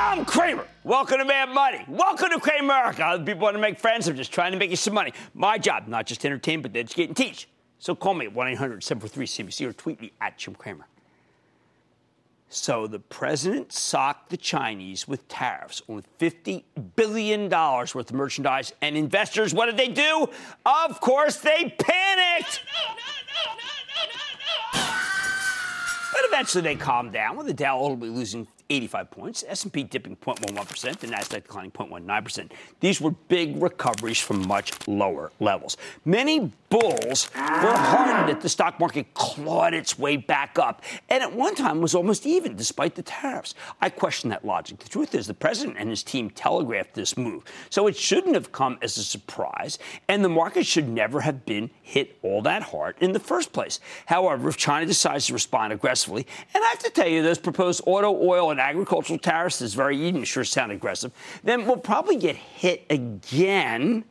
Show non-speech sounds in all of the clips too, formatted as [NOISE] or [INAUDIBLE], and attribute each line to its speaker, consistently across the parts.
Speaker 1: I'm Cramer. Welcome to Mad Money. Welcome to Cramer America. Other people want to make friends. I'm just trying to make you some money. My job, not just to entertain, but to educate and teach. So call me at 1 800 743 CNBC or tweet me at Jim Cramer. So the president socked the Chinese with tariffs on $50 billion worth of merchandise. And investors, what did they do? Of course, they panicked. No, no, no, but eventually they calmed down with the Dow ultimately losing 85 points, S&P dipping 0.11%, the Nasdaq declining 0.19%. These were big recoveries from much lower levels. Many bulls were heartened that the stock market clawed its way back up, and at one time was almost even despite the tariffs. I question that logic. The truth is, the president and his team telegraphed this move, so it shouldn't have come as a surprise, and the market should never have been hit all that hard in the first place. However, if China decides to respond aggressively, and I have to tell you, those proposed auto, oil, and on agricultural tariffs is very even, sure sound aggressive, then we'll probably get hit again.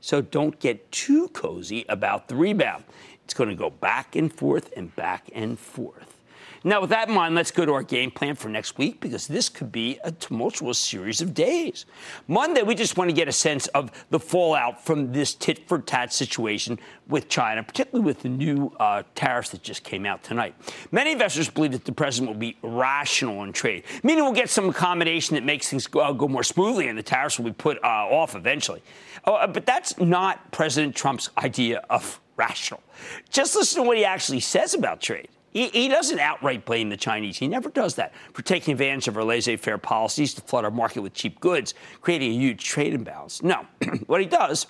Speaker 1: So don't get too cozy about the rebound. It's going to go back and forth and back and forth. Now, with that in mind, let's go to our game plan for next week because this could be a tumultuous series of days. Monday, we just want to get a sense of the fallout from this tit for tat situation with China, particularly with the new uh, tariffs that just came out tonight. Many investors believe that the president will be rational in trade, meaning we'll get some accommodation that makes things go, uh, go more smoothly and the tariffs will be put uh, off eventually. Uh, but that's not President Trump's idea of rational. Just listen to what he actually says about trade. He, he, doesn't outright blame the Chinese. He never does that for taking advantage of our laissez faire policies to flood our market with cheap goods, creating a huge trade imbalance. No, [CLEARS THROAT] what he does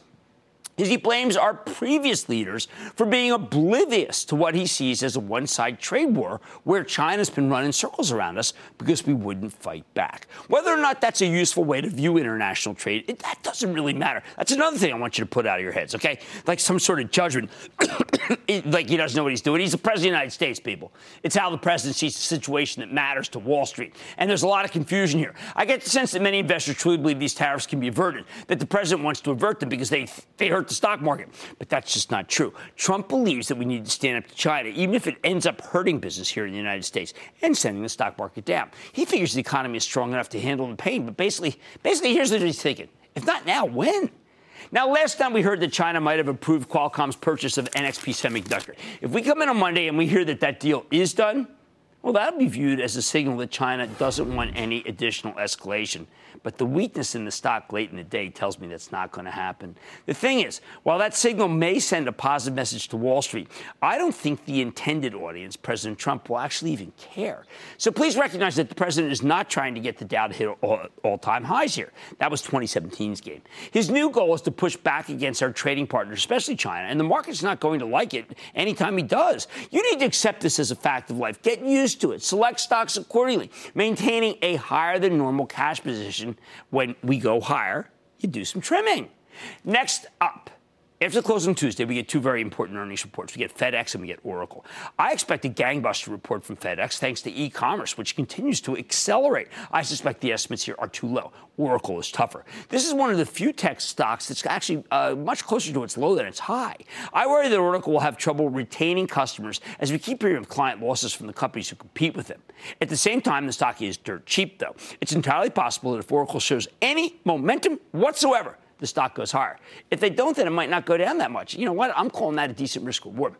Speaker 1: is he blames our previous leaders for being oblivious to what he sees as a one side trade war where China's been running circles around us because we wouldn't fight back. Whether or not that's a useful way to view international trade, it, that doesn't really matter. That's another thing I want you to put out of your heads, okay? Like some sort of judgment, [COUGHS] like he doesn't know what he's doing. He's the president of the United States, people. It's how the president sees the situation that matters to Wall Street. And there's a lot of confusion here. I get the sense that many investors truly believe these tariffs can be averted, that the president wants to avert them because they, they hurt the stock market. But that's just not true. Trump believes that we need to stand up to China, even if it ends up hurting business here in the United States and sending the stock market down. He figures the economy is strong enough to handle the pain. But basically, basically, here's what he's thinking: if not now, when? Now, last time we heard that China might have approved Qualcomm's purchase of NXP Semiconductor. If we come in on Monday and we hear that that deal is done, well, that'll be viewed as a signal that China doesn't want any additional escalation. But the weakness in the stock late in the day tells me that's not going to happen. The thing is, while that signal may send a positive message to Wall Street, I don't think the intended audience, President Trump, will actually even care. So please recognize that the president is not trying to get the Dow to hit all time highs here. That was 2017's game. His new goal is to push back against our trading partners, especially China, and the market's not going to like it anytime he does. You need to accept this as a fact of life. Get used to it. Select stocks accordingly, maintaining a higher than normal cash position when we go higher, you do some trimming. Next up, after the close on Tuesday, we get two very important earnings reports. We get FedEx and we get Oracle. I expect a gangbuster report from FedEx thanks to e commerce, which continues to accelerate. I suspect the estimates here are too low. Oracle is tougher. This is one of the few tech stocks that's actually uh, much closer to its low than its high. I worry that Oracle will have trouble retaining customers as we keep hearing of client losses from the companies who compete with them. At the same time, the stock is dirt cheap, though. It's entirely possible that if Oracle shows any momentum whatsoever, the stock goes higher. If they don't, then it might not go down that much. You know what? I'm calling that a decent risk reward.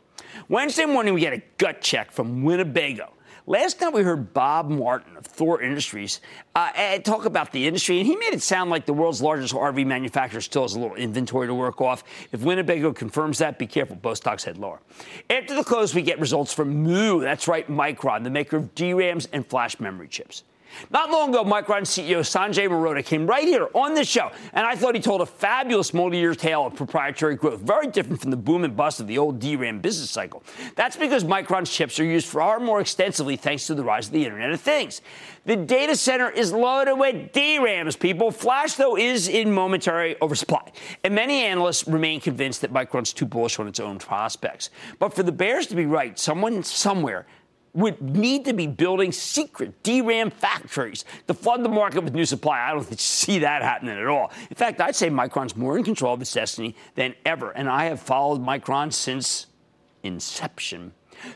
Speaker 1: Wednesday morning, we get a gut check from Winnebago. Last night we heard Bob Martin of Thor Industries uh, talk about the industry, and he made it sound like the world's largest RV manufacturer still has a little inventory to work off. If Winnebago confirms that, be careful. Both stocks head lower. After the close, we get results from Mu. That's right, Micron, the maker of DRAMs and flash memory chips. Not long ago, Micron CEO Sanjay Mehrotra came right here on this show, and I thought he told a fabulous multi-year tale of proprietary growth, very different from the boom and bust of the old DRAM business cycle. That's because Micron's chips are used far more extensively thanks to the rise of the Internet of Things. The data center is loaded with DRAMs, people. Flash, though, is in momentary oversupply, and many analysts remain convinced that Micron's too bullish on its own prospects. But for the bears to be right, someone somewhere would need to be building secret DRAM factories to flood the market with new supply. I don't [LAUGHS] see that happening at all. In fact, I'd say Micron's more in control of its destiny than ever, and I have followed Micron since inception.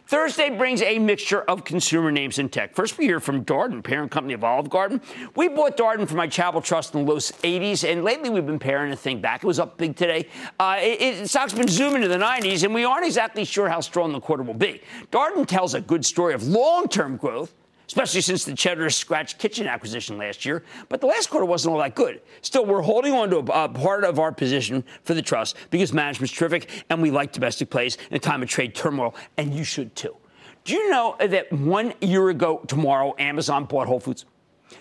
Speaker 1: Thursday brings a mixture of consumer names in tech. First, we hear from Darden, parent company of Olive Garden. We bought Darden for my Chapel Trust in the low 80s, and lately we've been pairing the thing back. It was up big today. Uh, it, it, stock's been zooming to the 90s, and we aren't exactly sure how strong the quarter will be. Darden tells a good story of long-term growth especially since the Cheddar Scratch Kitchen acquisition last year. But the last quarter wasn't all that good. Still, we're holding on to a, part of our position for the trust because management's terrific and we like domestic plays in a time of trade turmoil, and you should too. Do you know that one year ago tomorrow, Amazon bought Whole Foods?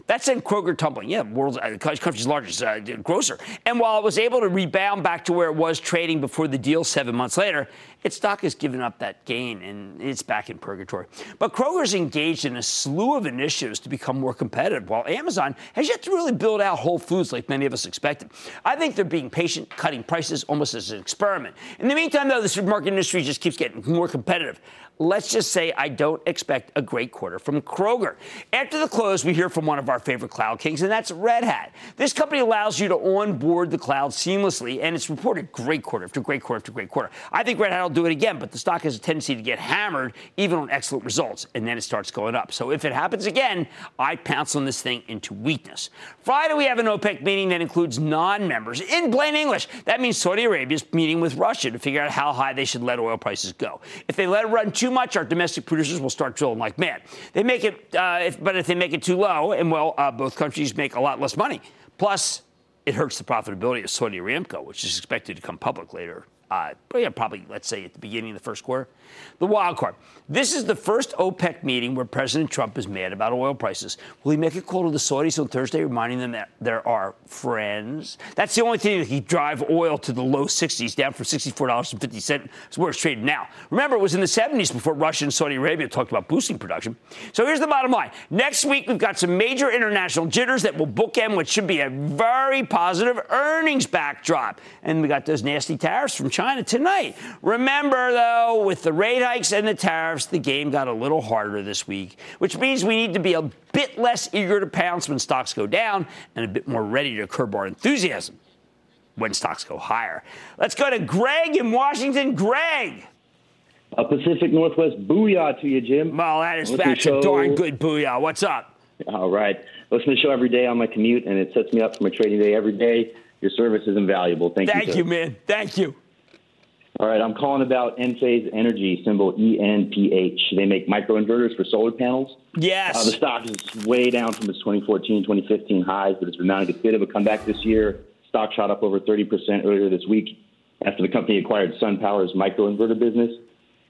Speaker 1: That sent Kroger tumbling. Yeah, world's uh, country's largest uh, grocer. And while it was able to rebound back to where it was trading before the deal seven months later, its stock has given up that gain and it's back in purgatory. But Kroger's engaged in a slew of initiatives to become more competitive, while Amazon has yet to really build out Whole Foods like many of us expected. I think they're being patient, cutting prices almost as an experiment. In the meantime, though, the supermarket industry just keeps getting more competitive let's just say I don't expect a great quarter from Kroger. After the close, we hear from one of our favorite cloud kings, and that's Red Hat. This company allows you to onboard the cloud seamlessly, and it's reported great quarter after great quarter after great quarter. I think Red Hat will do it again, but the stock has a tendency to get hammered even on excellent results, and then it starts going up. So if it happens again, I pounce on this thing into weakness. Friday, we have an OPEC meeting that includes non members. In plain English, that means Saudi Arabia is meeting with Russia to figure out how high they should let oil prices go. If they let it run too much, our domestic producers will start drilling like mad. They make it, uh, if, but if they make it too low, and well, uh, both countries make a lot less money. Plus, it hurts the profitability of Saudi Aramco, which is expected to come public later uh, yeah, probably, let's say, at the beginning of the first quarter. The wild card. This is the first OPEC meeting where President Trump is mad about oil prices. Will he make a call to the Saudis on Thursday, reminding them that there are friends? That's the only thing that he drive oil to the low 60s, down from $64.50. It's where it's trading now. Remember, it was in the 70s before Russia and Saudi Arabia talked about boosting production. So here's the bottom line. Next week, we've got some major international jitters that will bookend what should be a very positive earnings backdrop. And we got those nasty tariffs from China. China tonight. Remember, though, with the rate hikes and the tariffs, the game got a little harder this week, which means we need to be a bit less eager to pounce when stocks go down and a bit more ready to curb our enthusiasm when stocks go higher. Let's go to Greg in Washington. Greg.
Speaker 2: A Pacific Northwest booyah to you, Jim.
Speaker 1: Well, that is that's a darn good booyah. What's up?
Speaker 2: All right. Listen to the show every day on my commute, and it sets me up for my trading day every day. Your service is invaluable. Thank,
Speaker 1: Thank
Speaker 2: you.
Speaker 1: Thank you, man. Thank you.
Speaker 2: All right, I'm calling about Enphase Energy, symbol ENPH. They make microinverters for solar panels.
Speaker 1: Yes.
Speaker 2: Uh, the stock is way down from its 2014, 2015 highs, but it's mounting a bit of a comeback this year. Stock shot up over 30% earlier this week after the company acquired SunPower's microinverter business.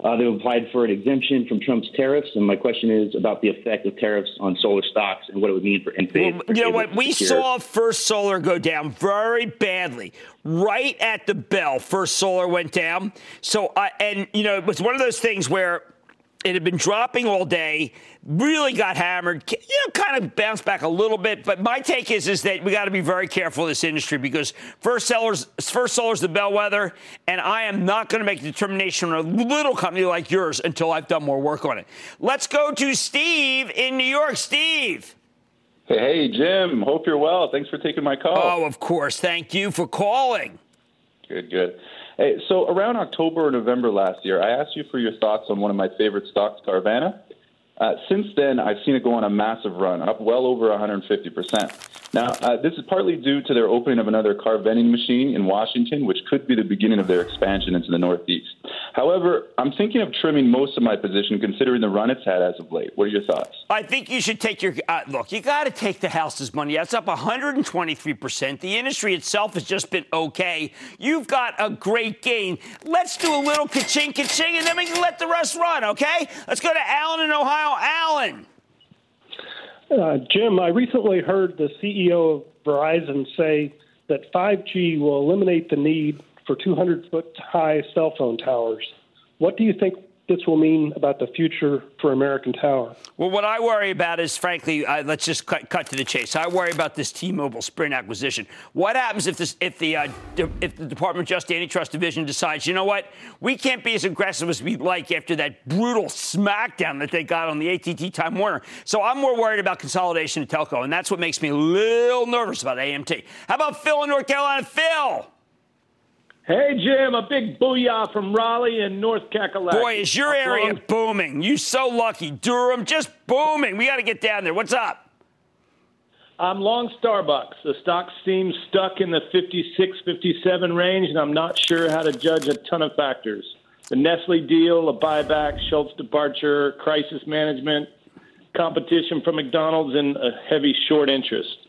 Speaker 2: Uh, they've applied for an exemption from Trump's tariffs, and my question is about the effect of tariffs on solar stocks and what it would mean for Enphase.
Speaker 1: Well, you know what? We saw First Solar go down very badly right at the bell. First Solar went down. So, uh, and you know, it was one of those things where it had been dropping all day, really got hammered, you know, kind of bounced back a little bit. But my take is, is that we got to be very careful in this industry because First Solar's, First Solar's the bellwether, and I am not going to make a determination on a little company like yours until I've done more work on it. Let's go to Steve in New York. Steve.
Speaker 3: Hey, Jim. Hope you're well. Thanks for taking my call.
Speaker 1: Oh, of course. Thank you for calling.
Speaker 3: Good, good. Hey, so around October or November last year, I asked you for your thoughts on one of my favorite stocks, Carvana. Uh, since then, I've seen it go on a massive run, up well over 150%. Now, uh, this is partly due to their opening of another car vending machine in Washington, which could be the beginning of their expansion into the Northeast. However, I'm thinking of trimming most of my position considering the run it's had as of late. What are your thoughts?
Speaker 1: I think you should take your uh, look. You got to take the house's money. That's up 123 percent. The industry itself has just been okay. You've got a great gain. Let's do a little ka-ching, ka-ching, and then we can let the rest run. Okay? Let's go to Allen in Ohio. Alan.
Speaker 4: Uh, Jim, I recently heard the CEO of Verizon say that 5G will eliminate the need for 200 foot high cell phone towers. What do you think this will mean about the future for American Tower?
Speaker 1: Well, what I worry about is, frankly, uh, let's just cut, cut, to the chase. I worry about this T-Mobile Sprint acquisition. What happens if this, if the, uh, if the Department of Justice Antitrust Division decides, you know what, we can't be as aggressive as we'd like after that brutal smackdown that they got on the AT&T Time Warner? So I'm more worried about consolidation of telco, and that's what makes me a little nervous about AMT. How about Phil in North Carolina? Phil.
Speaker 5: Hey, Jim, a big booyah from Raleigh and North Kakalaki.
Speaker 1: Boy, is your area booming. You so lucky. Durham, just booming. We got to get down there. What's up?
Speaker 5: I'm long Starbucks. The stock seems stuck in the 56, 57 range, and I'm not sure how to judge a ton of factors. The Nestle deal, a buyback, Schultz departure, crisis management, competition from McDonald's, and a heavy short interest.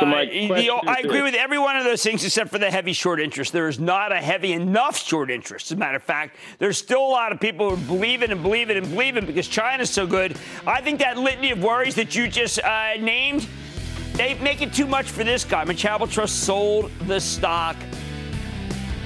Speaker 1: So uh, the, I agree with every one of those things except for the heavy short interest. There is not a heavy enough short interest. As a matter of fact, there's still a lot of people who believe it and believe it and believe it because China's so good. I think that litany of worries that you just uh, named, they make it too much for this guy. Machado Trust sold the stock.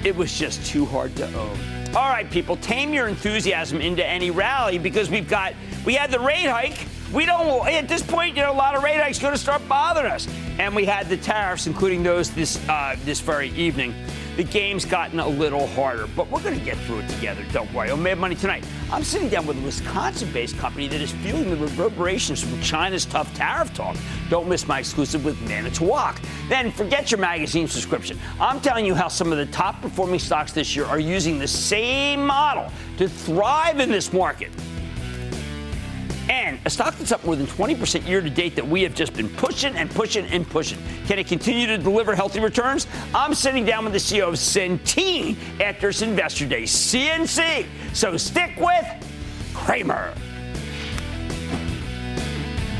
Speaker 1: It was just too hard to own. All right, people, tame your enthusiasm into any rally because we've got we had the rate hike. We don't at this point, you know, a lot of rate hikes going to start bothering us and we had the tariffs, including those this uh, this very evening. The game's gotten a little harder, but we're going to get through it together. Don't worry. On Mad Money tonight, I'm sitting down with a Wisconsin-based company that is feeling the reverberations from China's tough tariff talk. Don't miss my exclusive with Manitowoc. Then forget your magazine subscription. I'm telling you how some of the top-performing stocks this year are using the same model to thrive in this market. And a stock that's up more than 20% year to date that we have just been pushing and pushing and pushing. Can it continue to deliver healthy returns? I'm sitting down with the CEO of Centene after its investor day, CNC. So stick with Cramer.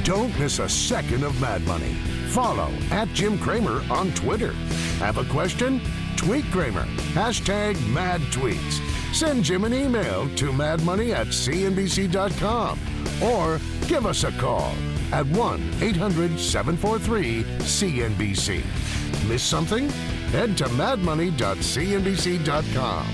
Speaker 6: Don't miss a second of Mad Money. Follow at Jim Cramer on Twitter. Have a question? Tweet Cramer. Hashtag mad tweets. Send Jim an email to madmoney at cnbc.com or give us a call at 1 800 743 CNBC. Miss something? Head to madmoney.cnbc.com.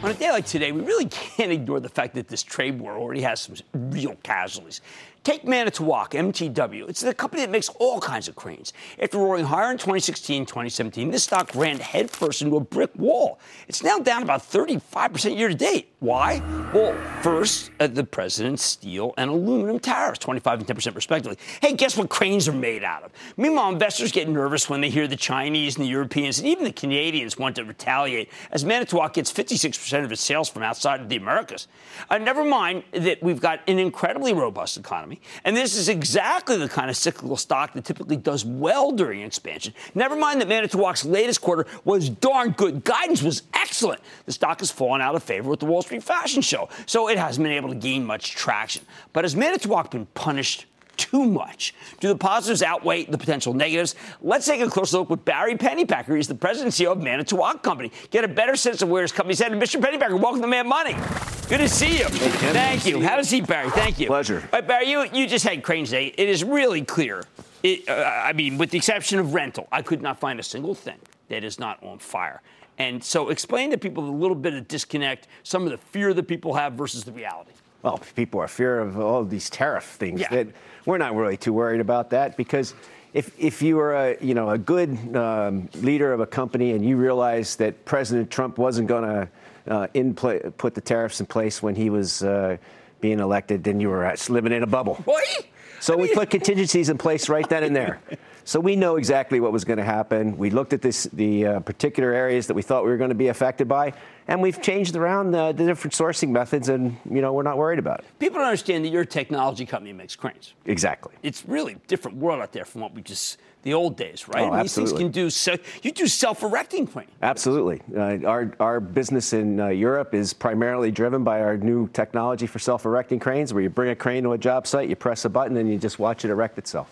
Speaker 1: On a day like today, we really can't ignore the fact that this trade war already has some real casualties. Take Manitowoc, MTW. It's the company that makes all kinds of cranes. After roaring higher in 2016, 2017, this stock ran headfirst into a brick wall. It's now down about 35% year to date. Why? Well, first, uh, the president's steel and aluminum tariffs, 25 and 10% respectively. Hey, guess what cranes are made out of? Meanwhile, investors get nervous when they hear the Chinese and the Europeans and even the Canadians want to retaliate, as Manitowoc gets 56% of its sales from outside of the Americas. Uh, never mind that we've got an incredibly robust economy. And this is exactly the kind of cyclical stock that typically does well during expansion. Never mind that Manitowoc's latest quarter was darn good. Guidance was excellent. The stock has fallen out of favor with the Wall fashion show, so it hasn't been able to gain much traction. But has Manitowoc been punished too much? Do the positives outweigh the potential negatives? Let's take a closer look with Barry Pennypacker. He's the president and CEO of Manitowoc Company. Get a better sense of where his company's headed. Mr. Pennypacker, welcome to Mad Money. Good to see you. Hey, Thank you. Have a seat, Barry. Thank you.
Speaker 7: Pleasure.
Speaker 1: All right, Barry, you, you just had Cranes Day. It is really clear. It, uh, I mean, with the exception of rental, I could not find a single thing that is not on fire. And so explain to people a little bit of disconnect, some of the fear that people have versus the reality.
Speaker 7: Well, people are fear of all of these tariff things.
Speaker 1: Yeah.
Speaker 7: That we're not really too worried about that because if, if you were a you know a good um, leader of a company and you realize that President Trump wasn't going to uh, in play, put the tariffs in place when he was uh, being elected, then you were living in a bubble.
Speaker 1: Boy.
Speaker 7: So we put contingencies in place right then and there. [LAUGHS] So we know exactly what was going to happen. We looked at this, the uh, particular areas that we thought we were going to be affected by, and we've changed around the, the, different sourcing methods, and you know we're not worried about it.
Speaker 1: People don't understand that you're technology company makes cranes.
Speaker 7: Exactly.
Speaker 1: It's really a different world out there from what we just the old days, right?
Speaker 7: Oh,
Speaker 1: mean, these things can do so. You do self-erecting crane.
Speaker 7: Absolutely. Uh, our our business in uh, Europe is primarily driven by our new technology for self-erecting cranes, where you bring a crane to a job site, you press a button, and you just watch it erect itself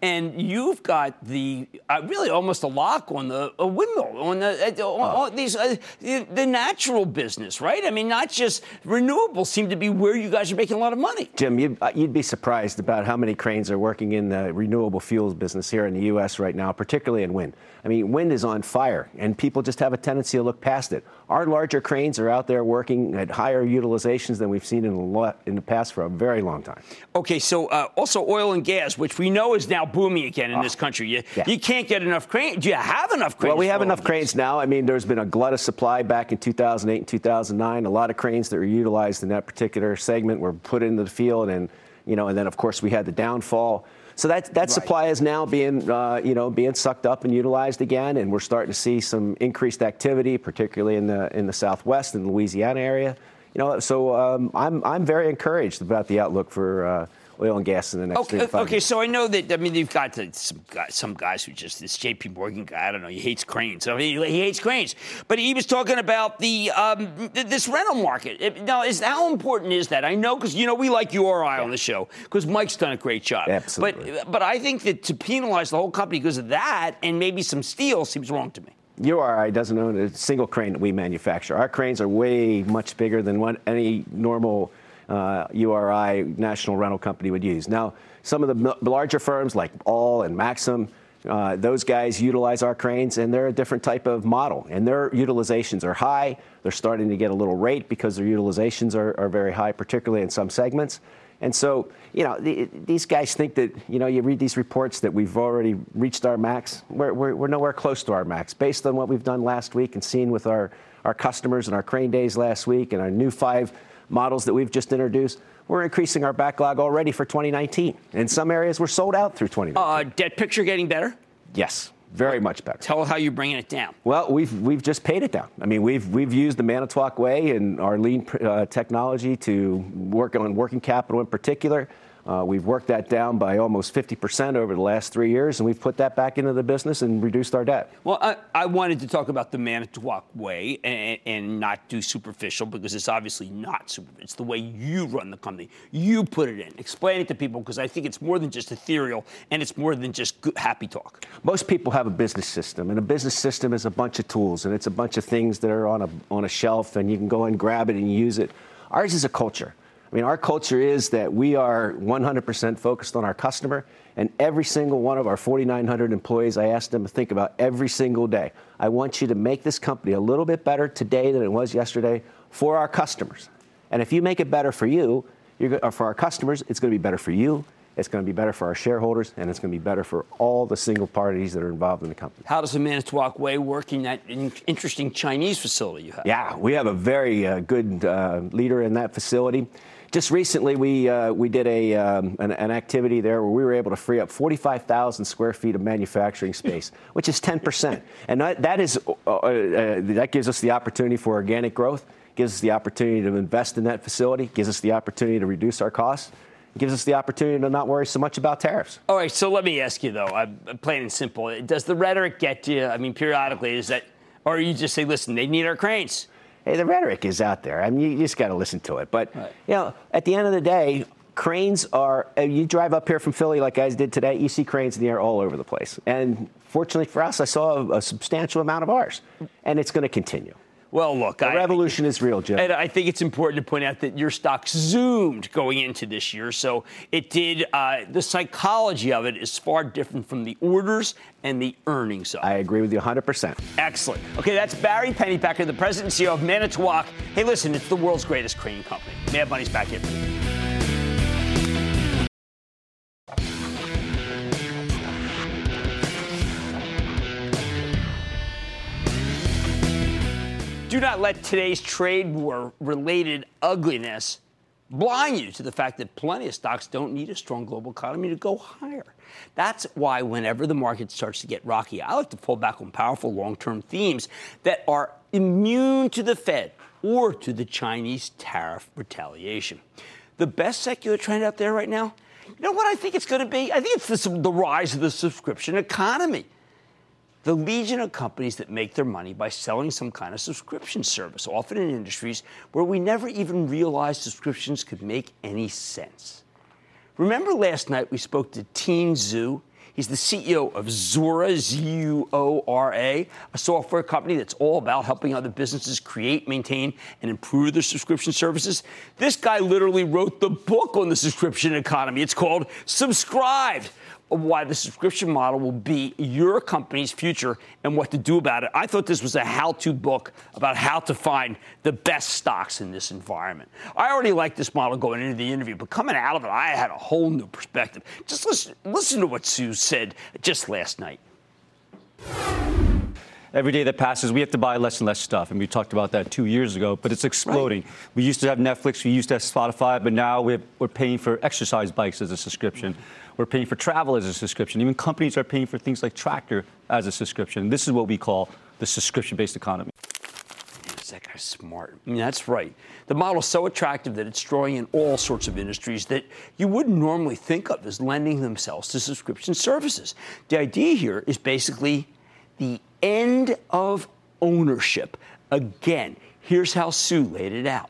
Speaker 1: and you've got the uh, really almost a lock on the windmill on the uh, on, these uh, the natural business, right? I mean, not just renewables seem to be where you guys are making a lot of money.
Speaker 7: Jim, you'd, uh, you'd be surprised about how many cranes are working in the renewable fuels business here in the U.S. right now, particularly in wind. I mean, wind is on fire, and people just have a tendency to look past it. Our larger cranes are out there working at higher utilizations than we've seen in, the in the past for a very long time.
Speaker 1: Okay, so uh, also oil and gas, which we know is now booming again in oh, this country. You, yeah. you can't get enough cranes. Do you have enough cranes?
Speaker 7: Well, we have enough cranes now. I mean, there's been a glut of supply back in 2008 and 2009. A lot of cranes that were utilized in that particular segment were put into the field, and you know, and then of course we had the downfall. So that that right. supply is now being uh, you know being sucked up and utilized again, and we're starting to see some increased activity, particularly in the in the Southwest and Louisiana area. You know, so um, I'm I'm very encouraged about the outlook for. Uh, oil and gas in the next
Speaker 1: okay,
Speaker 7: okay,
Speaker 1: so I know that I mean you've got some guys, some guys who just this J.P. Morgan guy. I don't know. He hates cranes. So he, he hates cranes, but he was talking about the um, this rental market. Now, is how important is that? I know because you know we like URI yeah. on the show because Mike's done a great job.
Speaker 7: Absolutely.
Speaker 1: But but I think that to penalize the whole company because of that and maybe some steel seems wrong to me.
Speaker 7: URI doesn't own a single crane that we manufacture. Our cranes are way much bigger than what any normal uh, URI national rental company would use. Now, some of the larger firms like All and Maxim, uh, those guys utilize our cranes, and they're a different type of model, and their utilizations are high. They're starting to get a little rate because their utilizations are, are very high, particularly in some segments. And so, you know, the, these guys think that, you know, you read these reports that we've already reached our max. We're, we're, we're nowhere close to our max. Based on what we've done last week and seen with our, our customers and our crane days last week and our new five models that we've just introduced, we're increasing our backlog already for 2019. In some areas, we're sold out through 2019.
Speaker 1: Uh, debt picture getting better?
Speaker 7: Yes. Very much better.
Speaker 1: Tell how you're bringing it down.
Speaker 7: Well, we've we've just paid it down. I mean, we've we've used the Manitowoc way and our lean uh, technology to work on working capital in particular. Uh, we've worked that down by almost 50% over the last three years, and we've put that back into the business and reduced our debt.
Speaker 1: Well, I, I wanted to talk about the Manitowoc way and, and, not do superficial because it's obviously not superficial. It's the way you run the company. You put it in. Explain it to people because I think it's more than just ethereal and it's more than just good, happy talk.
Speaker 7: Most people have a business system, and a business system is a bunch of tools, and it's a bunch of things that are on a, on a shelf, and you can go and grab it and use it. Ours is a culture. I mean, our culture is that we are 100% focused on our customer, and every single one of our 4,900 employees, I ask them to think about every single day. I want you to make this company a little bit better today than it was yesterday for our customers. And if you make it better for you, or for our customers, it's going to be better for you, it's going to be better for our shareholders, and it's going to be better for all the single parties that are involved in the company.
Speaker 1: How does the Manitowoc Way work in that interesting Chinese facility you have?
Speaker 7: Yeah, we have a very uh, good uh, leader in that facility. Just recently, we, uh, we did a, um, an, an, activity there where we were able to free up 45,000 square feet of manufacturing space, [LAUGHS] which is 10%. And that, that, is, uh, uh, that gives us the opportunity for organic growth, gives us the opportunity to invest in that facility, gives us the opportunity to reduce our costs gives us the opportunity to not worry so much about tariffs.
Speaker 1: All right, so let me ask you though, I'm plain and simple. Does the rhetoric get you? I mean, periodically, is that, or you just say, listen, they need our cranes?
Speaker 7: The rhetoric is out there. I mean, you, just got to listen to it. But, right. you know, at the end of the day, cranes are, uh, you drive up here from Philly like guys did today, you see cranes in the air all over the place. And fortunately for us, I saw a, a substantial amount of ours. And it's going to continue.
Speaker 1: Well, look,
Speaker 7: the I, revolution is real, Jim.
Speaker 1: And I think it's important to point out that your stock zoomed going into this year. So it did, uh, the psychology of it is far different from the orders and the earnings of
Speaker 7: I agree with you 100%.
Speaker 1: Excellent. Okay, that's Barry Pennypacker, the president and CEO of Manitowoc. Hey, listen, it's the world's greatest crane company. Mad Money's back here. Do not let today's trade war related ugliness blind you to the fact that plenty of stocks don't need a strong global economy to go higher. That's why, whenever the market starts to get rocky, I like to pull back on powerful long term themes that are immune to the Fed or to the Chinese tariff retaliation. The best secular trend out there right now, you know what I think it's going to be? I think it's the, the rise of the subscription economy the legion of companies that make their money by selling some kind of subscription service, often in industries where we never even realized subscriptions could make any sense. Remember last night we spoke to Tien Tzuo? He's the CEO of Zuora, Z U O R A, a software company that's all about helping other businesses create, maintain, and improve their subscription services. This guy literally wrote the book on the subscription economy. It's called Subscribed why the subscription model will be your company's future and what to do about it. I thought this was a how to book about how to find the best stocks in this environment. I already liked this model going into the interview, but coming out of it, I had a whole new perspective. Just listen, listen to what Sue said just last night.
Speaker 8: Every day that passes, we have to buy less and less stuff. And we talked about that two years ago, but it's exploding. Right. We used to have Netflix, we used to have Spotify, but now we're, we're paying for exercise bikes as a subscription. We're paying for travel as a subscription. Even companies are paying for things like Tractor as a subscription. This is what we call the subscription based economy.
Speaker 1: That guy's smart. I mean, that's right. The model's so attractive that it's drawing in all sorts of industries that you wouldn't normally think of as lending themselves to subscription services. The idea here is basically the end of ownership. Again, here's how Sue laid it out.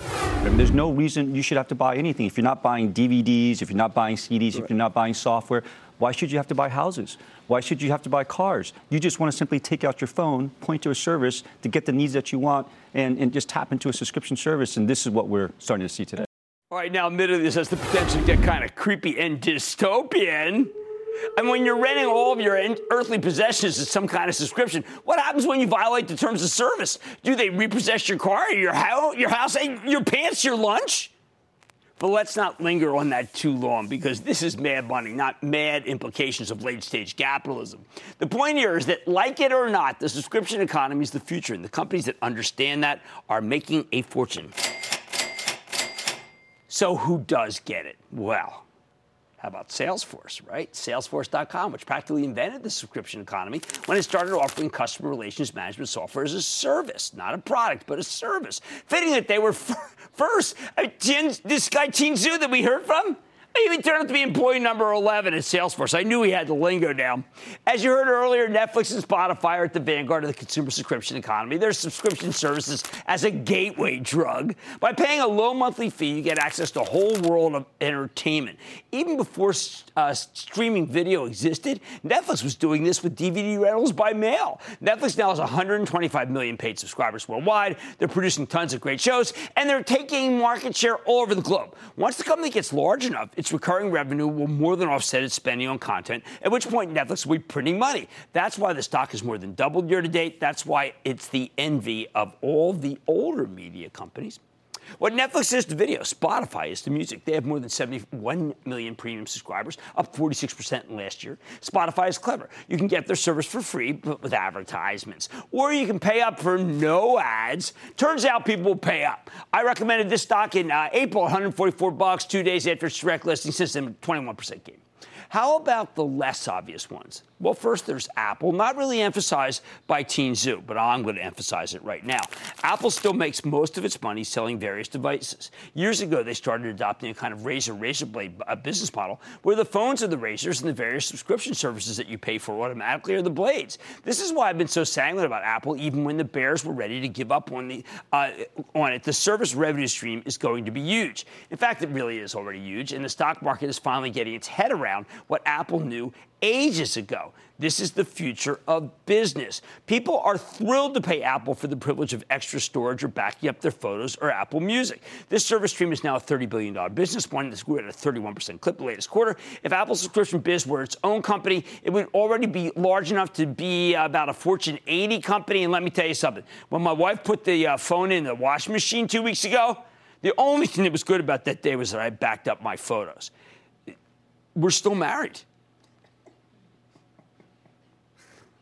Speaker 8: I mean, there's no reason you should have to buy anything. If you're not buying DVDs, if you're not buying CDs, right. if you're not buying software, why should you have to buy houses? Why should you have to buy cars? You just want to simply take out your phone, point to a service to get the needs that you want, and, and just tap into a subscription service. And this is what we're starting to see today.
Speaker 1: All right, now, admittedly, this has the potential to get kind of creepy and dystopian. And when you're renting all of your earthly possessions as some kind of subscription, what happens when you violate the terms of service? Do they repossess your car, your house, your house, your pants, your lunch? But let's not linger on that too long because this is mad money, not mad implications of late stage capitalism. The point here is that, like it or not, the subscription economy is the future, and the companies that understand that are making a fortune. So, who does get it? Well, how about Salesforce, right? Salesforce.com, which practically invented the subscription economy when it started offering customer relations management software as a service, not a product, but a service. Fitting that they were first. Uh, I mean, this guy Tien Tzuo that we heard from, he turned out to be employee number 11 at Salesforce. I knew he had the lingo down. As you heard earlier, Netflix and Spotify are at the vanguard of the consumer subscription economy. Their subscription services as a gateway drug. By paying a low monthly fee, you get access to a whole world of entertainment. Even before uh, streaming video existed, Netflix was doing this with DVD rentals by mail. Netflix now has 125 million paid subscribers worldwide. They're producing tons of great shows, and they're taking market share all over the globe. Once the company gets large enough, its recurring revenue will more than offset its spending on content, at which point Netflix will be printing money. That's why the stock has more than doubled year to date. That's why it's the envy of all the older media companies. What Netflix is to video, Spotify is to music. They have more than 71 million premium subscribers, up 46% last year. Spotify is clever. You can get their service for free, but with advertisements. Or you can pay up for no ads. Turns out people will pay up. I recommended this stock in uh, April, 144 bucks, two days after its direct listing, since then 21% gain. How about the less obvious ones? Well, first there's Apple, not really emphasized by Tien Tzuo, but I'm going to emphasize it right now. Apple still makes most of its money selling various devices. Years ago, they started adopting a kind of razor razor blade business model where the phones are the razors and the various subscription services that you pay for automatically are the blades. This is why I've been so sanguine about Apple, even when the bears were ready to give up on the uh, on it. The service revenue stream is going to be huge. In fact, it really is already huge, and the stock market is finally getting its head around what Apple knew ages ago. This is the future of business. People are thrilled to pay Apple for the privilege of extra storage or backing up their photos or Apple Music. This service stream is now a $30 billion business, one that's grew at a 31% clip the latest quarter. If Apple's subscription biz were its own company, it would already be large enough to be about a Fortune 80 company. And let me tell you something when my wife put the uh, phone in the washing machine two weeks ago, the only thing that was good about that day was that I backed up my photos. We're still married.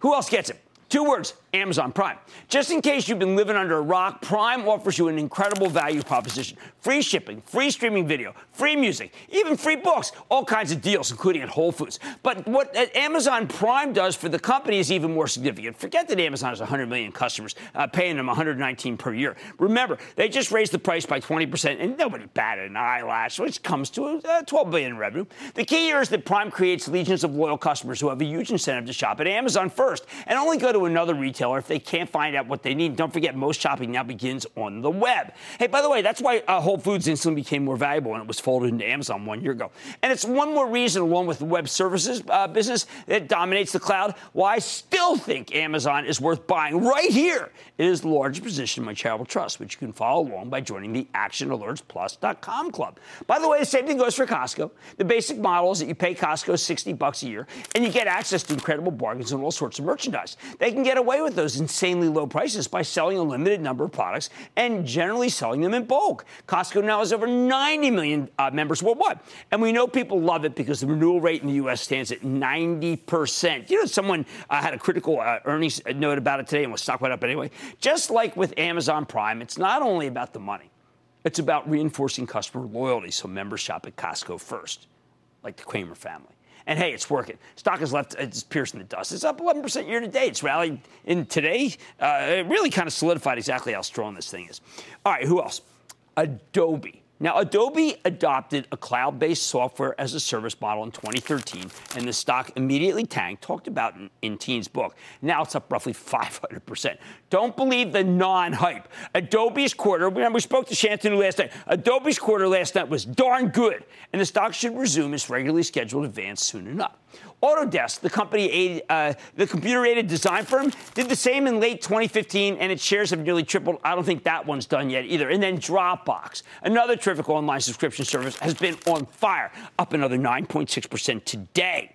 Speaker 1: Who else gets it? Two words Amazon Prime. Just in case you've been living under a rock, Prime offers you an incredible value proposition free shipping, free streaming video, free music, even free books, all kinds of deals, including at Whole Foods. But what Amazon Prime does for the company is even more significant. Forget that Amazon has 100 million customers, uh, paying them 119 per year. Remember, they just raised the price by 20%, and nobody batted an eyelash, which comes to uh, 12 billion in revenue. The key here is that Prime creates legions of loyal customers who have a huge incentive to shop at Amazon first and only go to another retailer if they can't find out what they need. Don't forget, most shopping now begins on the web. Hey, by the way, that's why uh, Whole Foods instantly became more valuable when it was folded into Amazon one year ago. And it's one more reason, along with the web services uh, business that dominates the cloud, why I still think Amazon is worth buying right here. It is the largest position in my charitable trust, which you can follow along by joining the ActionAlertsPlus.com club. By the way, the same thing goes for Costco. The basic model is that you pay Costco 60 bucks a year, and you get access to incredible bargains and all sorts of merchandise. They can get away with those insanely low prices by selling a limited number of products and generally selling them in bulk. Costco now has over 90 million uh, members worldwide, and we know people love it because the renewal rate in the U.S. stands at 90%. You know, someone uh, had a critical uh, earnings note about it today, and was stock went up anyway. Just like with Amazon Prime, it's not only about the money. It's about reinforcing customer loyalty so members shop at Costco first, like the Cramer family. And hey, it's working. Stock has left, it's piercing the dust. It's up 11% year to date. It's rallied in today. Uh, it really kind of solidified exactly how strong this thing is. All right, who else? Adobe. Now, Adobe adopted a cloud based software as a service model in 2013, and the stock immediately tanked, talked about in, in Tien's book. Now it's up roughly 500%. Don't believe the non hype. Adobe's quarter, we spoke to Shantanu last night. Adobe's quarter last night was darn good, and the stock should resume its regularly scheduled advance soon enough. Autodesk, the company uh, the computer-aided design firm, did the same in late 2015, and its shares have nearly tripled. I don't think that one's done yet either. And then Dropbox, another terrific online subscription service, has been on fire, up another 9.6% today.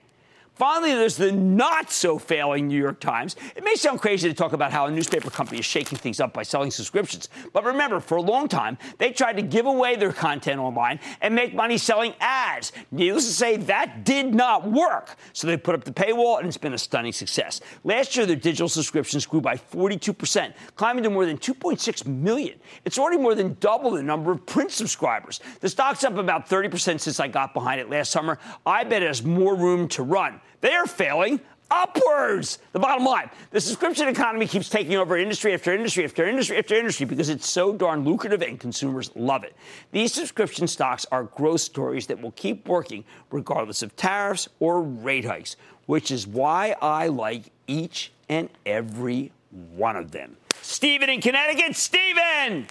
Speaker 1: Finally, there's the not so failing New York Times. It may sound crazy to talk about how a newspaper company is shaking things up by selling subscriptions, but remember, for a long time, they tried to give away their content online and make money selling ads. Needless to say, that did not work. So they put up the paywall, and it's been a stunning success. Last year, their digital subscriptions grew by 42%, climbing to more than 2.6 million. It's already more than double the number of print subscribers. The stock's up about 30% since I got behind it last summer. I bet it has more room to run. They're failing upwards. The bottom line the subscription economy keeps taking over industry after industry after industry after industry because it's so darn lucrative and consumers love it. These subscription stocks are growth stories that will keep working regardless of tariffs or rate hikes, which is why I like each and every one of them. Stephen in Connecticut. Stephen!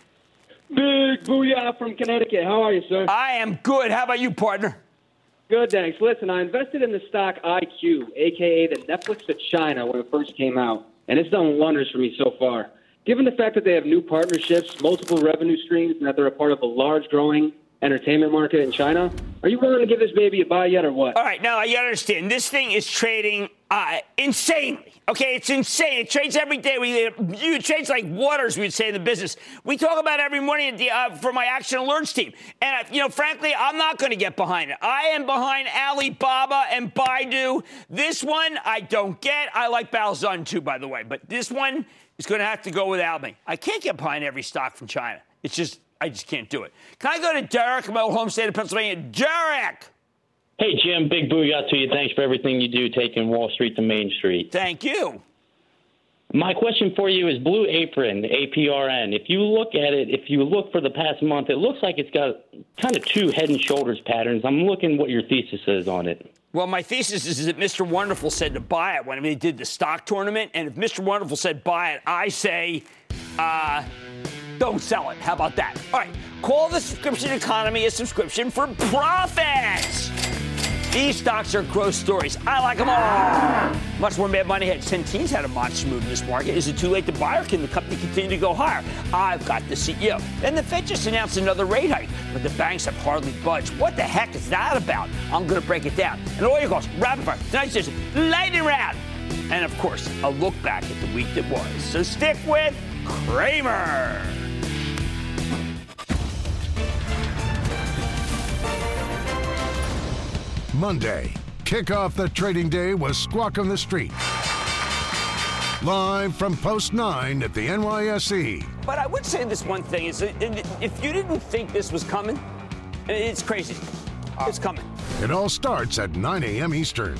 Speaker 9: Big booyah from Connecticut. How are you, sir?
Speaker 1: I am good. How about you, partner?
Speaker 9: Good, thanks. Listen, I invested in the stock IQ, aka the Netflix of China, when it first came out, and it's done wonders for me so far. Given the fact that they have new partnerships, multiple revenue streams, and that they're a part of a large, growing entertainment market in China, are you willing to give this baby a buy yet or what?
Speaker 1: All right, now you understand. This thing is trading uh, insanely. Okay, it's insane. It trades every day. We it trades like waters. We'd say in the business. We talk about every morning the, uh, for my action alerts team. And uh, you know, frankly, I'm not going to get behind it. I am behind Alibaba and Baidu. This one I don't get. I like Baozun too, by the way, but this one is going to have to go without me. I can't get behind every stock from China. It's just I just can't do it. Can I go to Derek, my home state of Pennsylvania? Derek.
Speaker 10: Hey, Jim, big booyah to you. Thanks for everything you do taking Wall Street to Main Street.
Speaker 1: Thank you.
Speaker 10: My question for you is Blue Apron, APRN. If you look at it, if you look for the past month, it looks like it's got kind of two head and shoulders patterns. I'm looking what your thesis is on it.
Speaker 1: Well, my thesis is that Mr. Wonderful said to buy it when they did the stock tournament. And if Mr. Wonderful said buy it, I say, uh, don't sell it. How about that? All right, call the subscription economy a subscription for profits. These stocks are growth stories. I like them all. Much more Mad Money had Centene's had a monster move in this market. Is it too late to buy or can the company continue to go higher? I've got the CEO. Then the Fed just announced another rate hike, but the banks have hardly budged. What the heck is that about? I'm going to break it down. And all you goes, rapid fire, tonight's edition, lightning round. And of course, a look back at the week that was. So stick with Cramer.
Speaker 6: Monday, kick off the trading day was Squawk on the Street. live from Post 9 at the NYSE.
Speaker 1: But I would say this one thing is uh, if you didn't think this was coming, it's crazy. It's uh, coming.
Speaker 6: It all starts at 9 a.m. Eastern.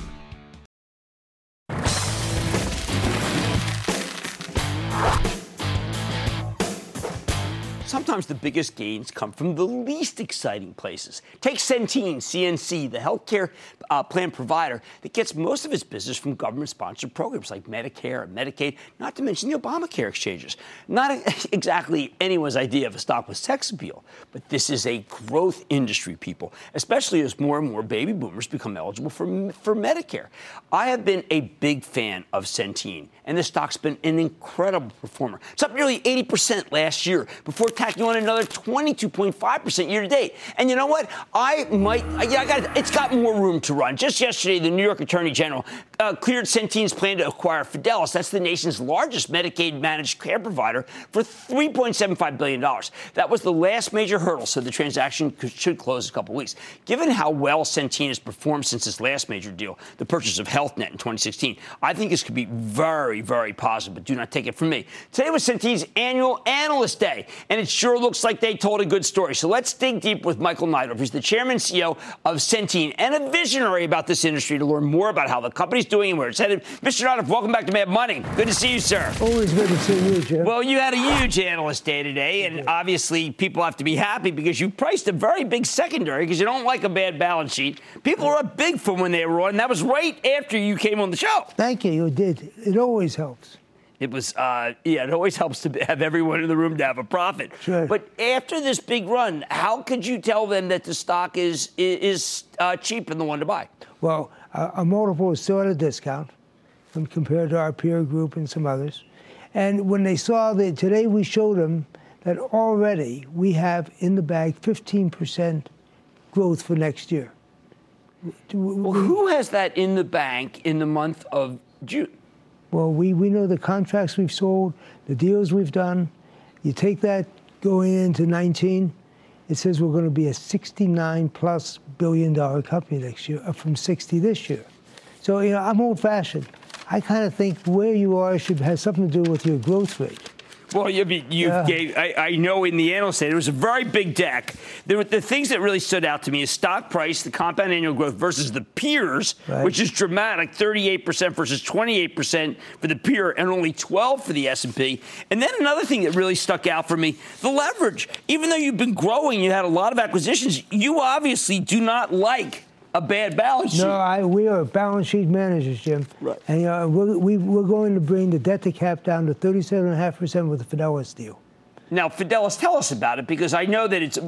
Speaker 1: Sometimes the biggest gains come from the least exciting places. Take Centene, CNC, the healthcare uh, plan provider that gets most of its business from government sponsored programs like Medicare and Medicaid, not to mention the Obamacare exchanges. Not [LAUGHS] exactly anyone's idea of a stock with sex appeal, but this is a growth industry, people, especially as more and more baby boomers become eligible for, for Medicare. I have been a big fan of Centene, and the stock's been an incredible performer. It's up nearly 80% last year before tacking on another 22.5% year to date. And you know what? I might, yeah, I got, it's got more room to run. Just yesterday, the New York Attorney General uh, cleared Centene's plan to acquire Fidelis. That's the nation's largest Medicaid managed care provider for $3.75 billion. That was the last major hurdle, so the transaction should close in a couple weeks. Given how well Centene has performed since its last major deal, the purchase of HealthNet in 2016, I think this could be very, very positive, but do not take it from me. Today was Centene's annual Analyst Day, and it's sure looks like they told a good story. So let's dig deep with Michael Neidorff. He's the chairman and CEO of Centene and a visionary about this industry to learn more about how the company's doing and where it's headed. Mr. Neidorff, welcome back to Mad Money. Good to see you, sir.
Speaker 11: Always good to see you, Jim.
Speaker 1: Well, you had a huge analyst day today, and obviously people have to be happy because you priced a very big secondary because you don't like a bad balance sheet. People were up big from when they were on. That was right after you came on the show.
Speaker 11: Thank you. You did. It always helps.
Speaker 1: It was, uh, yeah, it always helps to have everyone in the room to have a profit.
Speaker 11: Sure.
Speaker 1: But after this big run, how could you tell them that the stock is is uh, cheap and the one to buy?
Speaker 11: Well, uh, a multiple is still at a discount when compared to our peer group and some others. And when they saw that today, we showed them that already we have in the bag 15% growth for next year.
Speaker 1: Well, who has that in the bank in the month of June?
Speaker 11: Well, we, we know the contracts we've sold, the deals we've done. You take that going into 19, it says we're going to be a 69 plus billion dollar company next year, up from 60 this year. So, you know, I'm old fashioned. I kind of think where you are should have something to do with your growth rate.
Speaker 1: Well, you, you
Speaker 11: Yeah.
Speaker 1: gave, I, I know in the analyst day, it was a very big deck. There were, the things that really stood out to me is stock price, the compound annual growth versus the peers,
Speaker 11: Right.
Speaker 1: which is dramatic, 38% versus 28% for the peer and only 12 for the S&P. And then another thing that really stuck out for me, the leverage. Even though you've been growing, you had a lot of acquisitions, you obviously do not like a bad balance sheet.
Speaker 11: No, I, we are balance sheet managers, Jim.
Speaker 1: Right.
Speaker 11: And uh, we're, we, we're going to bring the debt to cap down to 37.5% with the Fidelis deal.
Speaker 1: Now, Fidelis, tell us about it because I know that it's.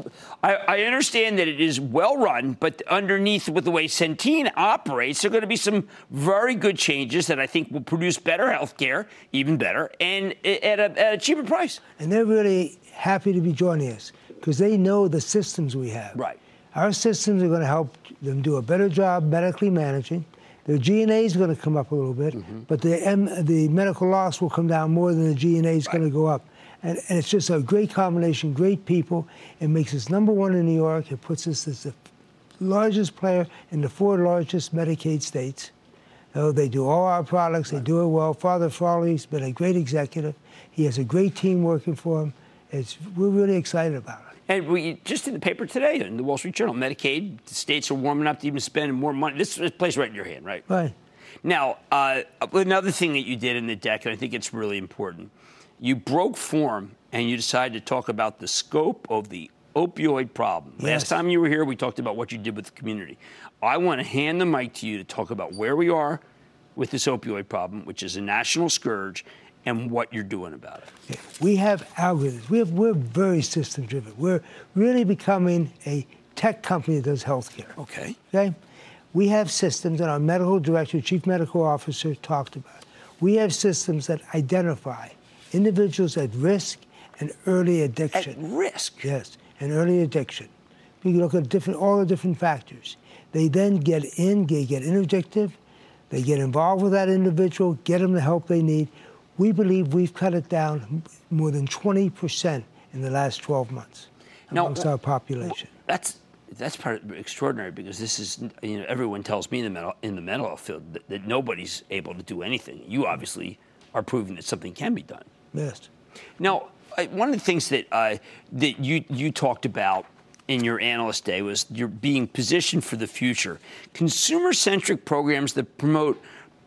Speaker 1: I, I understand that it is well run, but underneath with the way Centene operates, there are going to be some very good changes that I think will produce better health care, even better, and at a, at a cheaper price.
Speaker 11: And they're really happy to be joining us because they know the systems we have.
Speaker 1: Right.
Speaker 11: Our systems are going to help them do a better job medically managing. Their G&A is going to come up a little bit,
Speaker 1: Mm-hmm.
Speaker 11: but the, M, the medical loss will come down more than the G&A is going to go up. And, and it's just a great combination, great people. It makes us number one in New York. It puts us as the largest player in the four largest Medicaid states. Oh, they do all our products. They do it well. Father Frawley's been a great executive. He has a great team working for him. It's, we're really excited about it.
Speaker 1: And we just in the paper today in the Wall Street Journal, Medicaid the states are warming up to even spend more money. This, this plays right in your hand, right?
Speaker 11: Right.
Speaker 1: Now, uh, another thing that you did in the deck, and I think it's really important, you broke form and you decided to talk about the scope of the opioid problem.
Speaker 11: Yes.
Speaker 1: Last time you were here, we talked about what you did with the community. I want to hand the mic to you to talk about where we are with this opioid problem, which is a national scourge, and what you're doing about it.
Speaker 11: We have algorithms. We have, we're very system driven. We're really becoming a tech company that does healthcare.
Speaker 1: Okay.
Speaker 11: Okay? We have systems that our medical director, chief medical officer talked about. We have systems that identify individuals at risk and early addiction.
Speaker 1: At risk?
Speaker 11: Yes, and early addiction. We look at different, all the different factors. They then get in, they get interdictive, they get involved with that individual, get them the help they need. We believe we've cut it down more than 20% in the last 12 months
Speaker 1: Now,
Speaker 11: amongst our population.
Speaker 1: That's that's part extraordinary because this is you know everyone tells me in the mental in the mental health field that, that nobody's able to do anything. You obviously are proving that something can be done.
Speaker 11: Yes.
Speaker 1: Now, one of the things that uh, that you you talked about in your analyst day was you're being positioned for the future. Consumer centric programs that promote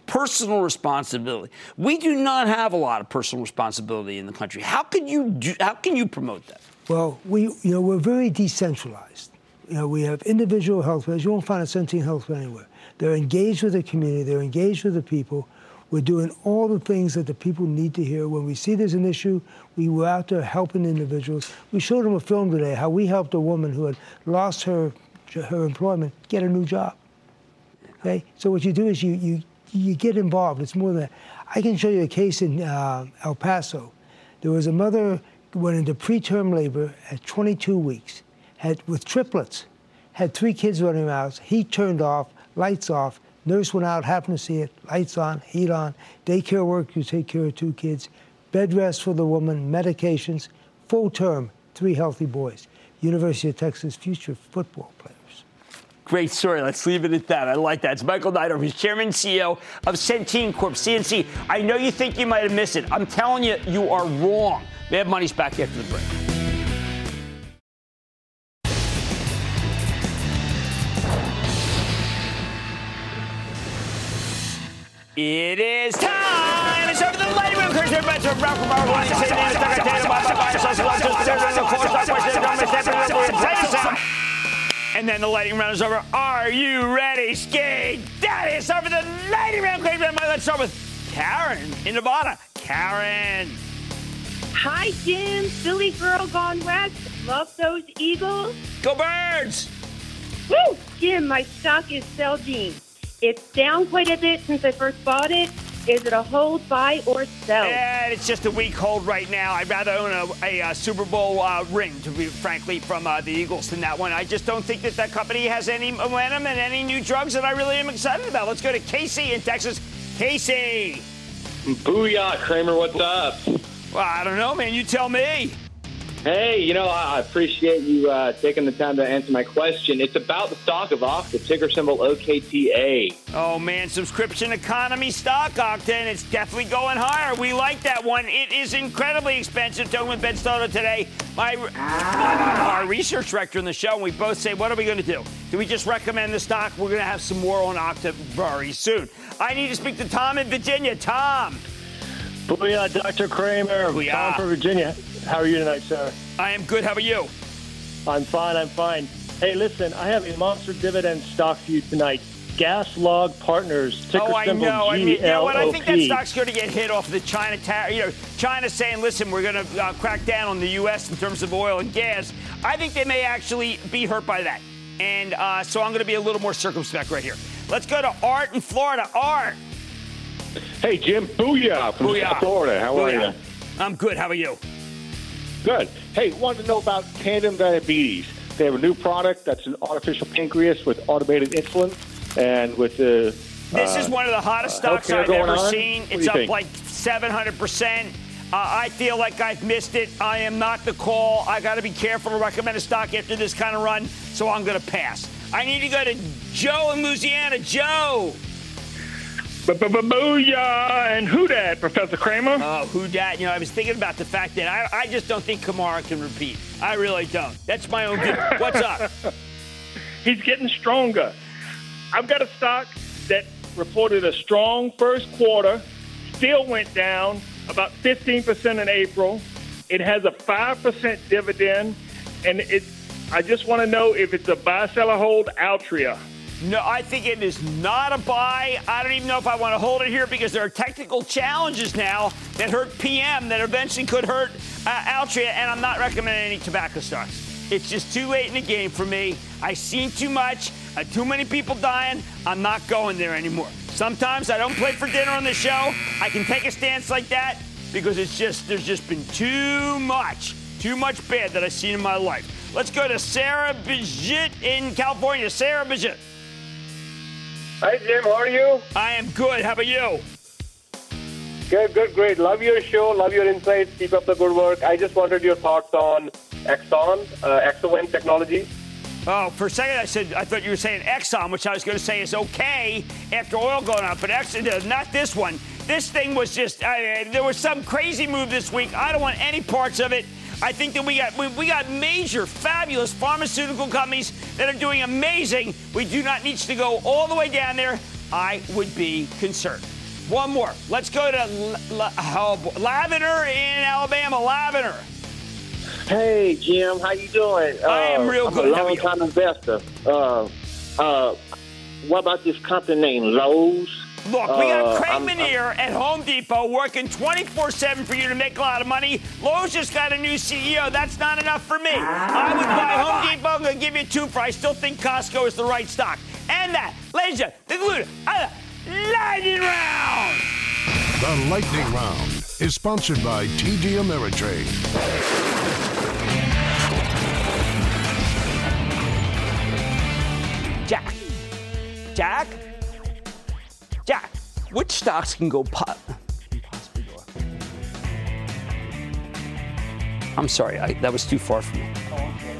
Speaker 1: personal responsibility. We do not have a lot of personal responsibility in the country. How can you do, how can you promote that?
Speaker 11: Well, we you know we're very decentralized. You know, we have individual health plans. You won't find a Centene health plan anywhere. They're engaged with the community. They're engaged with the people. We're doing all the things that the people need to hear. When we see there's an issue, we were out there helping individuals. We showed them a film today how we helped a woman who had lost her her employment get a new job. Okay, so what you do is you you you get involved. It's more than that. I can show you a case in uh, El Paso. There was a mother who went into preterm labor at 22 weeks, had with triplets, had three kids running around. Heat turned off, lights off. Nurse went out, happened to see it, lights on, heat on, daycare work, workers take care of two kids, bed rest for the woman, medications, full term, three healthy boys. University of Texas future football players.
Speaker 1: Great story. Let's leave it at that. I like that. It's Michael Neidorff, who's chairman and CEO of Centene Corp, CNC. I know you think you might have missed it. I'm telling you, you are wrong. We have money's back after the break. It is time. It's over the lighting room. Chris Everybody from Ralph Lamar, And then the lighting round is over. Are you ready, Ski Daddy? It's over the lighting round. Let's start with Karen in Nevada. Karen.
Speaker 12: Hi, Jim. Philly girl gone west. Love those Eagles.
Speaker 1: Go Birds!
Speaker 12: Woo! Jim, my stock is Celgene. It's down quite a bit since I first bought it. Is it a hold, buy, or sell?
Speaker 1: And it's just a weak hold right now. I'd rather own a, a, a Super Bowl uh, ring, to be frankly, from uh, the Eagles than that one. I just don't think that that company has any momentum and any new drugs that I really am excited about. Let's go to Casey in Texas. Casey.
Speaker 13: Booyah, Cramer, What's up?
Speaker 1: Well, I don't know, man. You tell me.
Speaker 13: Hey, you know, I appreciate you uh, taking the time to answer my question. It's about the stock of Okta, ticker symbol OKTA.
Speaker 1: Oh, man, subscription economy stock, Okta, and it's definitely going higher. We like that one. It is incredibly expensive. Talking with Ben Stoto today, my, our research director in the show, and we both say, what are we going to do? Do we just recommend the stock? We're going to have some more on Okta very soon. I need to speak to Tom in Virginia. Tom.
Speaker 14: Booyah, Dr. Cramer.
Speaker 1: Booyah.
Speaker 14: Tom from Virginia. How are you tonight, sir?
Speaker 1: I am good. How are you?
Speaker 14: I'm fine. I'm fine. Hey, listen, I have a monster dividend stock for you tonight. GasLog Partners, ticker
Speaker 1: oh, I
Speaker 14: symbol
Speaker 1: know. I mean, you know what? I think that stock's going to get hit off the China tariff. You know, China's saying, "Listen, we're going to uh, crack down on the U.S. in terms of oil and gas." I think they may actually be hurt by that, and uh, so I'm going to be a little more circumspect right here. Let's go to Art in Florida. Art.
Speaker 15: Hey, Jim. Booyah from
Speaker 1: Booyah.
Speaker 15: Florida. How are
Speaker 1: Booyah.
Speaker 15: you?
Speaker 1: I'm good. How are you?
Speaker 15: Good. Hey, wanted to know about Tandem Diabetes. They have a new product that's an artificial pancreas with automated insulin and with the.
Speaker 1: This
Speaker 15: uh,
Speaker 1: is one of the hottest
Speaker 15: uh,
Speaker 1: stocks I've ever
Speaker 15: on.
Speaker 1: seen. It's up
Speaker 15: think?
Speaker 1: like 700%. Uh, I feel like I've missed it. I am not the call. I got to be careful to recommend a stock after this kind of run, so I'm going to pass. I need to go to Joe in Louisiana. Joe.
Speaker 15: Booyah and who dat, Professor Cramer?
Speaker 1: Oh, who dat? You know, I was thinking about the fact that I, I just don't think Kamara can repeat. I really don't. That's my own view. What's up? [LAUGHS]
Speaker 15: He's getting stronger. I've got a stock that reported a strong first quarter, still went down about 15% in April. It has a 5% dividend, and it. I just want to know if it's a buy, sell, or hold Altria.
Speaker 1: No, I think it is not a buy. I don't even know if I want to hold it here because there are technical challenges now that hurt PM that eventually could hurt uh, Altria, and I'm not recommending any tobacco stocks. It's just too late in the game for me. I've seen too much, uh, too many people dying. I'm not going there anymore. Sometimes I don't play for dinner on the show. I can take a stance like that because it's just there's just been too much, too much bad that I've seen in my life. Let's go to Sarah Bijit in California. Sarah Bijit.
Speaker 16: Hi, Jim. How are you?
Speaker 1: I am good. How about you?
Speaker 16: Good, good, great. Love your show. Love your insights. Keep up the good work. I just wanted your thoughts on Exxon, uh, Exowind Technology.
Speaker 1: Oh, for a second I said I thought you were saying Exxon, which I was going to say is okay after oil going up, but Exxon, not this one. This thing was just, uh, there was some crazy move this week. I don't want any parts of it. I think that we got we, we, got major, fabulous pharmaceutical companies that are doing amazing. We do not need to go all the way down there. I would be concerned. One more. Let's go to L- L- oh, Lavender in Alabama. Lavender.
Speaker 17: Hey Jim, how you doing?
Speaker 1: I am real
Speaker 17: uh, I'm a long time investor. Uh, uh, what about this company named Lowe's?
Speaker 1: Look, we got
Speaker 17: Uh,
Speaker 1: Craig
Speaker 17: I'm-
Speaker 1: Menear at Home Depot working 24 7 for you to make a lot of money. Lowe's just got a new CEO. That's not enough for me. I would buy Home Depot. I'm going to give you two for I still think Costco is the right stock. And that, ladies and gentlemen, the uh, lightning round.
Speaker 6: The Lightning Round is sponsored by TD Ameritrade.
Speaker 1: Jack. Jack. Jack. Which stocks can go pop? I'm sorry, I, that was too far for me.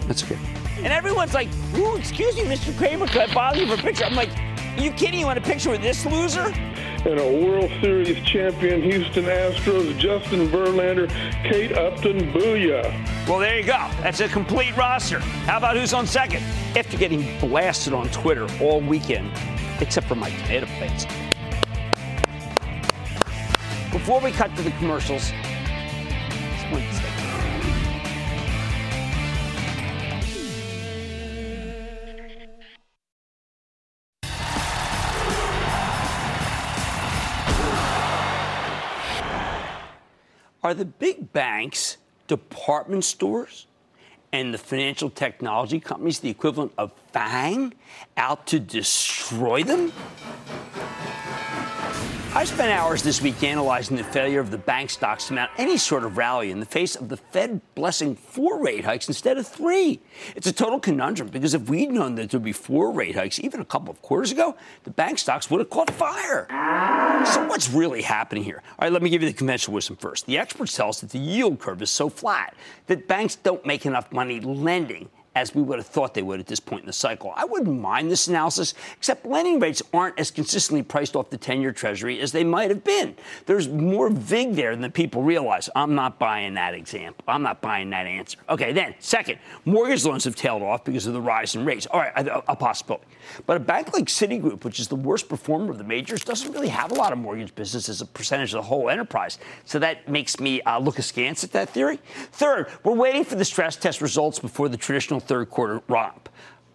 Speaker 1: That's okay. And everyone's like, "Ooh, excuse me, Mr. Cramer, could I bother you for a picture?" I'm like, "Are you kidding? You want a picture with this loser?"
Speaker 18: and a World Series champion Houston Astros, Justin Verlander, Kate Upton, booyah.
Speaker 1: Well, there you go. That's a complete roster. How about who's on second? After getting blasted on Twitter all weekend, except for my tomato plates. Before we cut to the commercials, Are the big banks, department stores, and the financial technology companies the equivalent of FANG out to destroy them? I spent hours this week analyzing the failure of the bank stocks to mount any sort of rally in the face of the Fed blessing four rate hikes instead of three. It's a total conundrum because if we'd known that there'd be four rate hikes even a couple of quarters ago, the bank stocks would have caught fire. So what's really happening here? All right, let me give you the conventional wisdom first. The experts tell us that the yield curve is so flat that banks don't make enough money lending as we would have thought they would at this point in the cycle. I wouldn't mind this analysis, except lending rates aren't as consistently priced off the 10 year Treasury as they might have been. There's more VIG there than people realize. I'm not buying that example. I'm not buying that answer. Okay, then, second, mortgage loans have tailed off because of the rise in rates. All right, a, a possibility. But a bank like Citigroup, which is the worst performer of the majors, doesn't really have a lot of mortgage business as a percentage of the whole enterprise. So that makes me uh, look askance at that theory. Third, we're waiting for the stress test results before the traditional third quarter romp.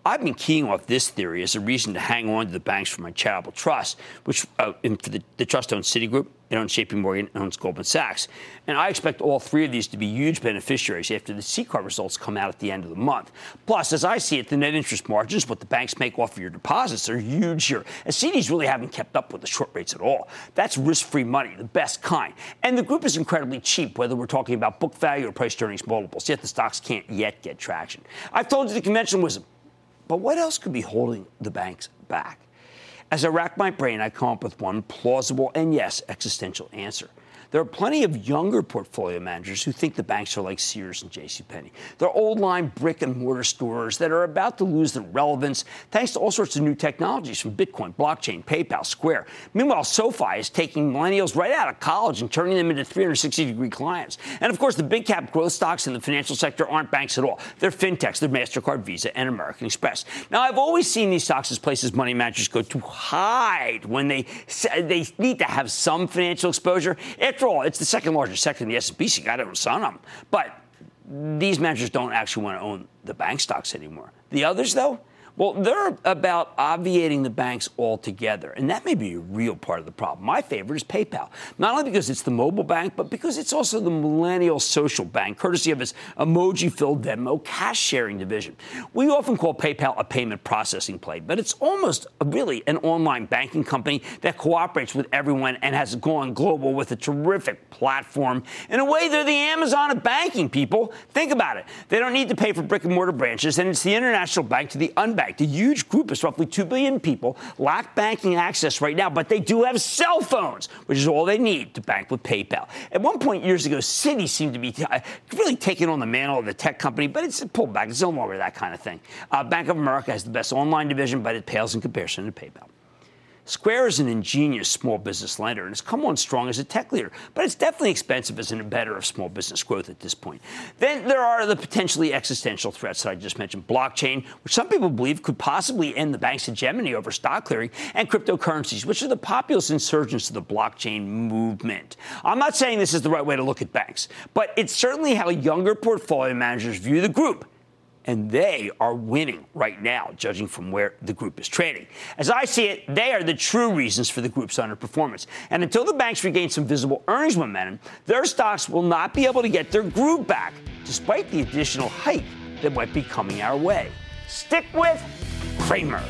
Speaker 1: I've been keying off this theory as a reason to hang on to the banks for my charitable trust, which uh, and for the, the trust owns Citigroup, it owns JP Morgan, it owns Goldman Sachs. And I expect all three of these to be huge beneficiaries after the CCAR results come out at the end of the month. Plus, as I see it, the net interest margins, what the banks make off of your deposits, are huge here. As CDs really haven't kept up with the short rates at all. That's risk-free money, the best kind. And the group is incredibly cheap, whether we're talking about book value or price earnings multiples. Yet the stocks can't yet get traction. I've told you the conventional wisdom. But what else could be holding the banks back? As I rack my brain, I come up with one plausible and yes, existential answer. There are plenty of younger portfolio managers who think the banks are like Sears and JCPenney. They're old line brick and mortar stores that are about to lose their relevance thanks to all sorts of new technologies from Bitcoin, blockchain, PayPal, Square. Meanwhile, SoFi is taking millennials right out of college and turning them into 360 degree clients. And of course, the big cap growth stocks in the financial sector aren't banks at all. They're fintechs, they're MasterCard, Visa, and American Express. Now, I've always seen these stocks as places money managers go to hide when they, they need to have some financial exposure. After all, it's the second largest sector in the S&P, so you got to own them. But these managers don't actually want to own the bank stocks anymore. The others, though, well, they're about obviating the banks altogether, and that may be a real part of the problem. My favorite is PayPal, not only because it's the mobile bank, but because it's also the millennial social bank, courtesy of its emoji-filled Venmo cash-sharing division. We often call PayPal a payment processing play, but it's almost really an online banking company that cooperates with everyone and has gone global with a terrific platform. In a way, they're the Amazon of banking, people. Think about it. They don't need to pay for brick and mortar branches, and it's the international bank to the unbanked. A huge group of roughly 2 billion people lack banking access right now, but they do have cell phones, which is all they need to bank with PayPal. At one point years ago, Citi seemed to be uh, really taking on the mantle of the tech company, but it's pulled back. It's no longer that kind of thing. Uh, Bank of America has the best online division, but it pales in comparison to PayPal. Square is an ingenious small business lender and has come on strong as a tech leader, but it's definitely expensive as an embedder of small business growth at this point. Then there are the potentially existential threats that I just mentioned blockchain, which some people believe could possibly end the bank's hegemony over stock clearing, and cryptocurrencies, which are the populist insurgents of the blockchain movement. I'm not saying this is the right way to look at banks, but it's certainly how younger portfolio managers view the group and they are winning right now, judging from where the group is trading. As I see it, they are the true reasons for the group's underperformance. And until the banks regain some visible earnings momentum, their stocks will not be able to get their groove back, despite the additional hype that might be coming our way. Stick with Cramer.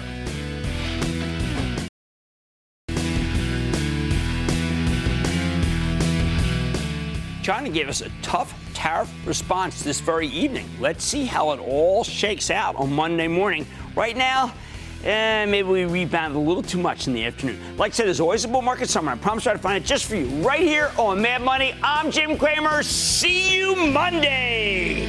Speaker 1: China gave us a tough tariff response this very evening. Let's see how it all shakes out on Monday morning. Right now, eh, maybe we rebound a little too much in the afternoon. Like I said, there's always a bull market summer. I promise I'll find it just for you right here on Mad Money. I'm Jim Cramer. See you Monday.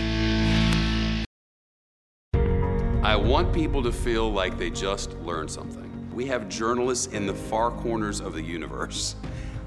Speaker 19: I want people to feel like they just learned something. We have journalists in the far corners of the universe